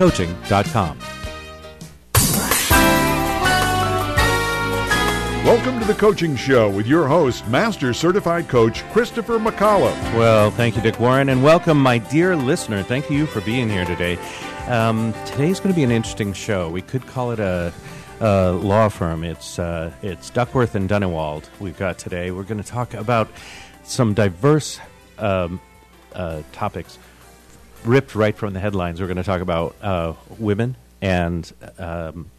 coaching.com. Welcome to the Coaching Show with your host, Master Certified Coach Christopher McCullough. Well, thank you, Dick Warren, and welcome, my dear listener. Thank you for being here today. Um, today's going to be an interesting show. We could call it a, a law firm. It's uh, it's Duckworth and Dunnewold. We've got today. We're going to talk about some diverse um, uh, topics ripped right from the headlines. We're going to talk about uh, women and um,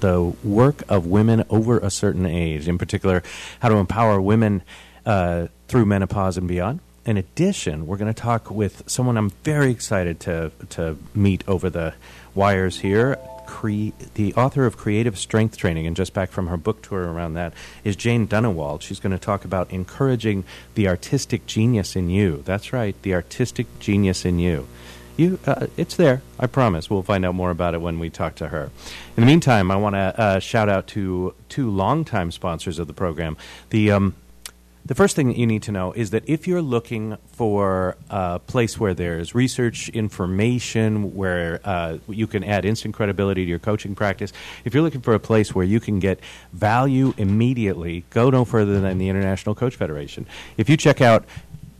the work of women over a certain age, in particular, how to empower women uh, through menopause and beyond. In addition, we're going to talk with someone I'm very excited to to meet over the wires here. Cre- the author of Creative Strength Training, and just back from her book tour around that, is Jane Dunnewold. She's going to talk about encouraging the artistic genius in you. That's right, the artistic genius in you. You, uh, it's there. I promise. We'll find out more about it when we talk to her. In the meantime, I want to uh, shout out to two longtime sponsors of the program. The um, the first thing that you need to know is that if you're looking for a place where there's research information, where uh, you can add instant credibility to your coaching practice, if you're looking for a place where you can get value immediately, go no further than the International Coach Federation. If you check out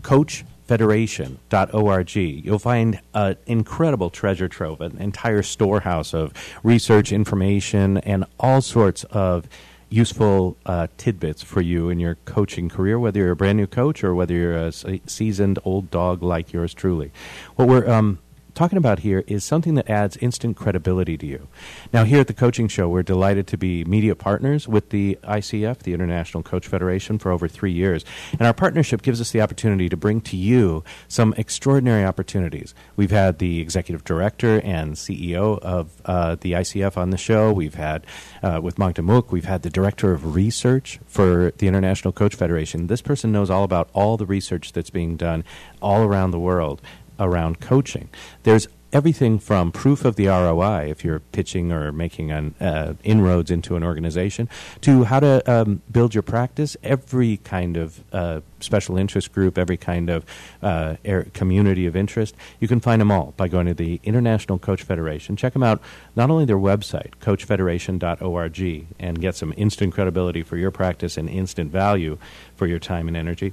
Coach federation.org. You'll find an incredible treasure trove, an entire storehouse of research information and all sorts of useful uh, tidbits for you in your coaching career, whether you're a brand new coach or whether you're a seasoned old dog like yours truly. What we're um, talking about here is something that adds instant credibility to you. Now, here at the Coaching Show, we're delighted to be media partners with the ICF, the International Coach Federation, for over three years. And our partnership gives us the opportunity to bring to you some extraordinary opportunities. We've had the executive director and CEO of uh, the ICF on the show. We've had, uh, with Magda Mook, we've had the director of research for the International Coach Federation. This person knows all about all the research that's being done all around the world around coaching. There's everything from proof of the ROI if you're pitching or making an uh, inroads into an organization to how to um, build your practice. Every kind of uh, special interest group, every kind of uh, community of interest, you can find them all by going to the International Coach Federation. Check them out. Not only their website, coachfederation.org, and get some instant credibility for your practice and instant value for your time and energy,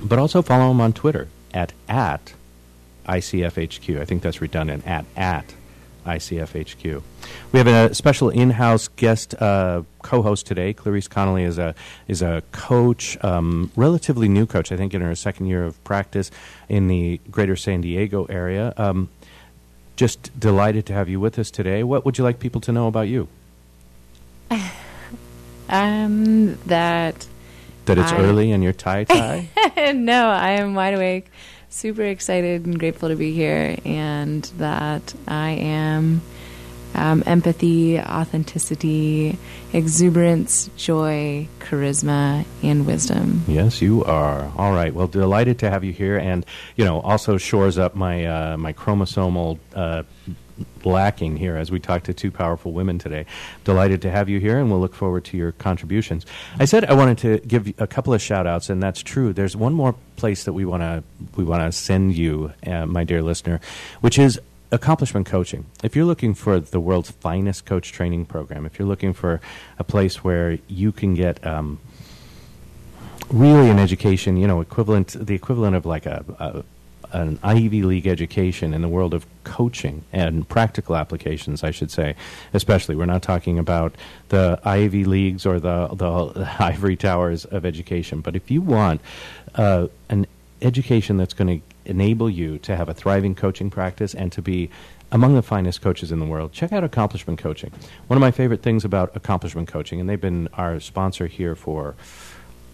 but also follow them on Twitter at at ICFHQ. I think that's redundant at at ICFHQ. We have a special in-house guest uh, co-host today. Clarice Connolly is a is a coach, um, relatively new coach. I think in her second year of practice in the Greater San Diego area. Um, just delighted to have you with us today. What would you like people to know about you? um, that that it's I early and you're tie tie. no, I am wide awake super excited and grateful to be here, and that I am um, empathy, authenticity, exuberance, joy, charisma, and wisdom. Yes, you are. All right. Well, delighted to have you here, and you know, also shores up my uh, my chromosomal. Uh, lacking here as we talk to two powerful women today. Delighted to have you here, and we'll look forward to your contributions. I said I wanted to give a couple of shout outs, and that's true. There's one more place that we want to we want to send you, uh, my dear listener, which is accomplishment coaching. If you're looking for the world's finest coach training program, if you're looking for a place where you can get um, really an education, you know, equivalent the equivalent of like a, a an Ivy League education in the world of coaching and practical applications, I should say, especially. We're not talking about the Ivy Leagues or the, the ivory towers of education. But if you want uh, an education that's going to enable you to have a thriving coaching practice and to be among the finest coaches in the world, check out Accomplishment Coaching. One of my favorite things about Accomplishment Coaching, and they've been our sponsor here for,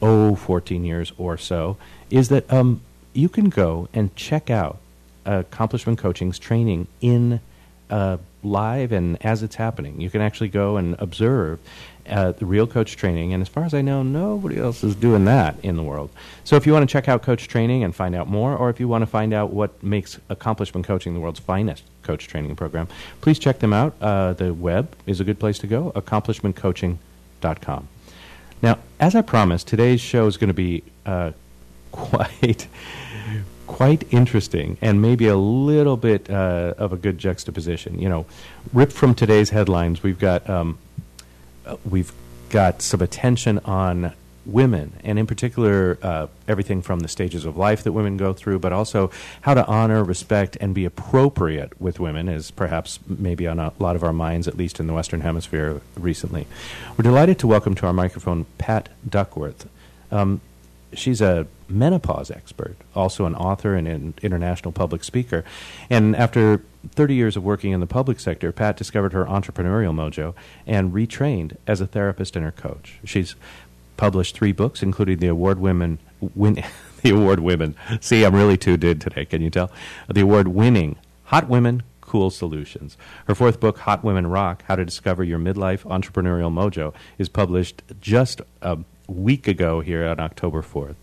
oh, 14 years or so, is that um, you can go and check out Accomplishment Coaching's training in uh, live and as it's happening. You can actually go and observe uh, the real coach training, and as far as I know, nobody else is doing that in the world. So, if you want to check out coach training and find out more, or if you want to find out what makes accomplishment coaching the world's finest coach training program, please check them out. Uh, the web is a good place to go accomplishmentcoaching.com. Now, as I promised, today's show is going to be uh, quite quite interesting and maybe a little bit uh, of a good juxtaposition. You know, ripped from today's headlines, we've got um, uh, we've got some attention on women, and in particular, uh, everything from the stages of life that women go through, but also how to honor, respect, and be appropriate with women is perhaps maybe on a lot of our minds, at least in the Western Hemisphere recently. We're delighted to welcome to our microphone Pat Duckworth. Um, she's a menopause expert, also an author and an international public speaker. And after 30 years of working in the public sector, Pat discovered her entrepreneurial mojo and retrained as a therapist and her coach. She's published three books, including the award women win the award women. See, I'm really too did today. Can you tell? The award winning Hot Women Cool Solutions. Her fourth book, Hot Women Rock: How to Discover Your Midlife Entrepreneurial Mojo, is published just a week ago here on October 4th.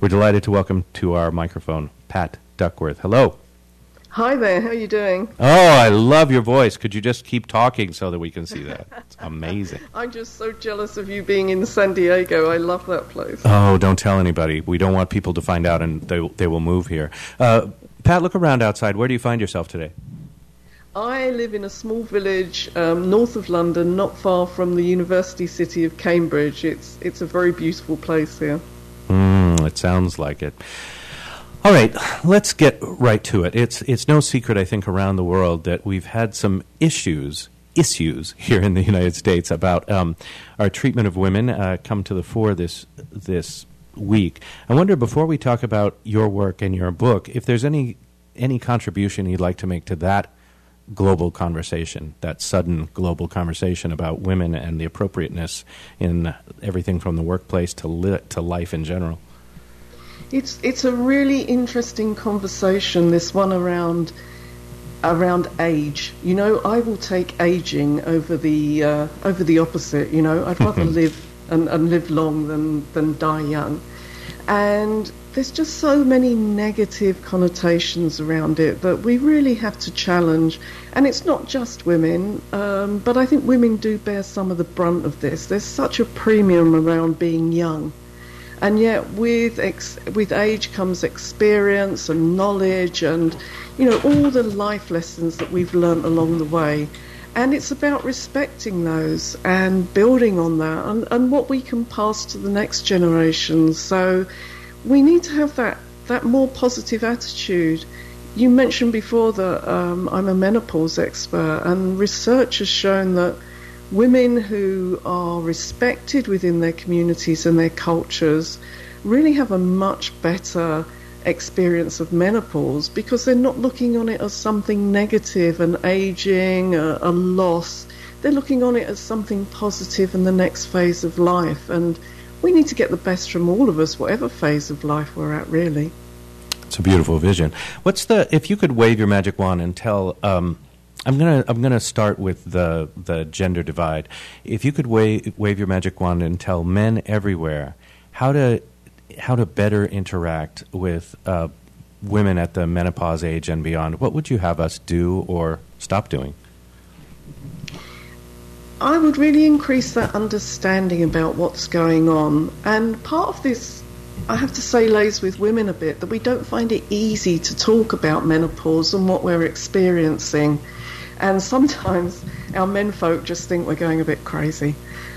We're delighted to welcome to our microphone Pat Duckworth. Hello. Hi there, how are you doing? Oh, I love your voice. Could you just keep talking so that we can see that? It's amazing. I'm just so jealous of you being in San Diego. I love that place. Oh, don't tell anybody. We don't want people to find out and they, they will move here. Uh, Pat, look around outside. Where do you find yourself today? I live in a small village um, north of London, not far from the university city of Cambridge. It's, it's a very beautiful place here. Mm, it sounds like it. All right, let's get right to it. It's it's no secret, I think, around the world that we've had some issues issues here in the United States about um, our treatment of women uh, come to the fore this this week. I wonder before we talk about your work and your book, if there's any any contribution you'd like to make to that global conversation, that sudden global conversation about women and the appropriateness in everything from the workplace to li- to life in general. It's it's a really interesting conversation. This one around around age. You know, I will take aging over the uh, over the opposite. You know, I'd rather live and, and live long than than die young. And there's just so many negative connotations around it that we really have to challenge. And it's not just women, um, but I think women do bear some of the brunt of this. There's such a premium around being young and yet with ex- with age comes experience and knowledge and you know all the life lessons that we've learnt along the way and it's about respecting those and building on that and, and what we can pass to the next generation so we need to have that that more positive attitude you mentioned before that um, I'm a menopause expert and research has shown that women who are respected within their communities and their cultures really have a much better experience of menopause because they're not looking on it as something and aging, a, a loss. They're looking on it as something positive in the next phase of life. And we need to get the best from all of us, whatever phase of life we're at, really. It's a beautiful vision. What's the if you could wave your magic wand and tell um, I'm gonna I'm gonna start with the the gender divide. If you could wave wave your magic wand and tell men everywhere how to how to better interact with uh, women at the menopause age and beyond, what would you have us do or stop doing? I would really increase that understanding about what's going on, and part of this I have to say lays with women a bit that we don't find it easy to talk about menopause and what we're experiencing. And sometimes our men folk just think we're going a bit crazy.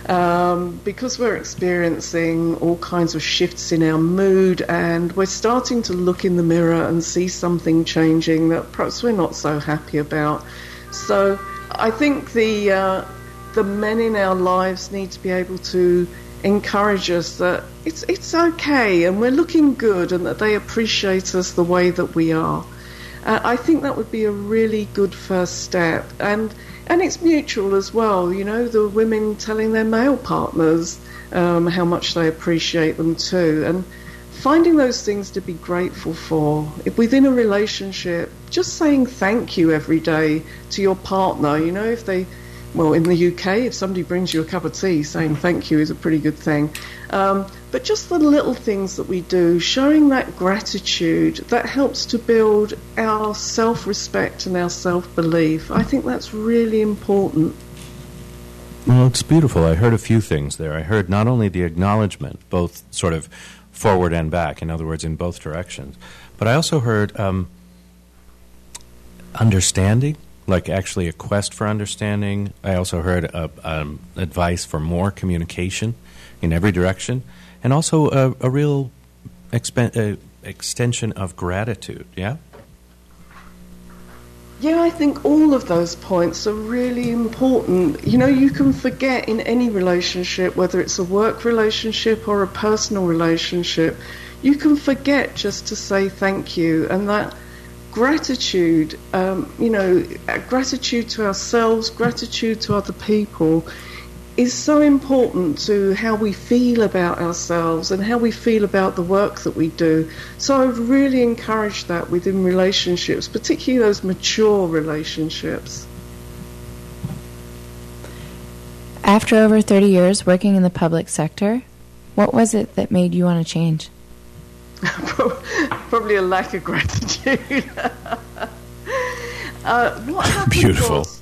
Um, because we're experiencing all kinds of shifts in our mood and we're starting to look in the mirror and see something changing that perhaps we're not so happy about. So I think the, uh, the men in our lives need to be able to encourage us that it's, it's okay and we're looking good and that they appreciate us the way that we are. Uh, I think that would be a really good first step, and and it's mutual as well. You know, the women telling their male partners um, how much they appreciate them too, and finding those things to be grateful for if within a relationship. Just saying thank you every day to your partner. You know, if they well, in the UK, if somebody brings you a cup of tea, saying thank you is a pretty good thing. Um, but just the little things that we do, showing that gratitude, that helps to build our self respect and our self belief. I think that's really important. Well, it's beautiful. I heard a few things there. I heard not only the acknowledgement, both sort of forward and back. In other words, in both directions. But I also heard um, understanding, like actually a quest for understanding. I also heard uh, um, advice for more communication in every direction, and also a, a real expen- uh, extension of gratitude. Yeah. Yeah, I think all of those points are really important. You know, you can forget in any relationship, whether it's a work relationship or a personal relationship, you can forget just to say thank you. And that gratitude, um, you know, gratitude to ourselves, gratitude to other people is so important to how we feel about ourselves and how we feel about the work that we do. So I would really encourage that within relationships, particularly those mature relationships. After over 30 years working in the public sector, what was it that made you want to change? Probably a lack of gratitude. uh, what happened Beautiful. Was,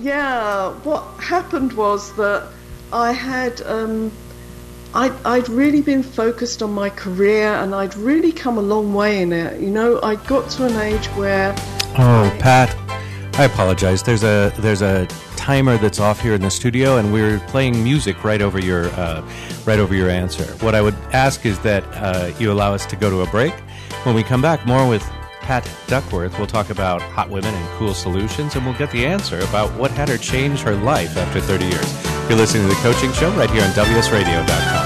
yeah, what happened was that I had. Um, I'd, I'd really been focused on my career and I'd really come a long way in it. You know, I got to an age where. Oh, Pat, I apologize. There's a there's a timer that's off here in the studio, and we're playing music right over your uh, right over your answer. What I would ask is that uh, you allow us to go to a break. When we come back, more with Pat Duckworth. We'll talk about hot women and cool solutions, and we'll get the answer about what had her change her life after 30 years. You're listening to the Coaching Show right here on WSRadio.com.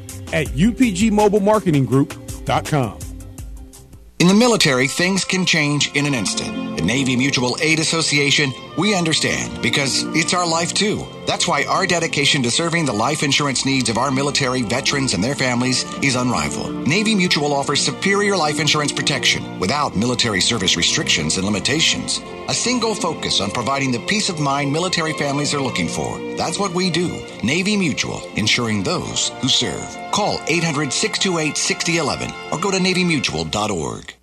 at upgmobilemarketinggroup.com. In the military, things can change in an instant. Navy Mutual Aid Association, we understand because it's our life too. That's why our dedication to serving the life insurance needs of our military veterans and their families is unrivaled. Navy Mutual offers superior life insurance protection without military service restrictions and limitations. A single focus on providing the peace of mind military families are looking for. That's what we do. Navy Mutual, insuring those who serve. Call 800 628 6011 or go to NavyMutual.org.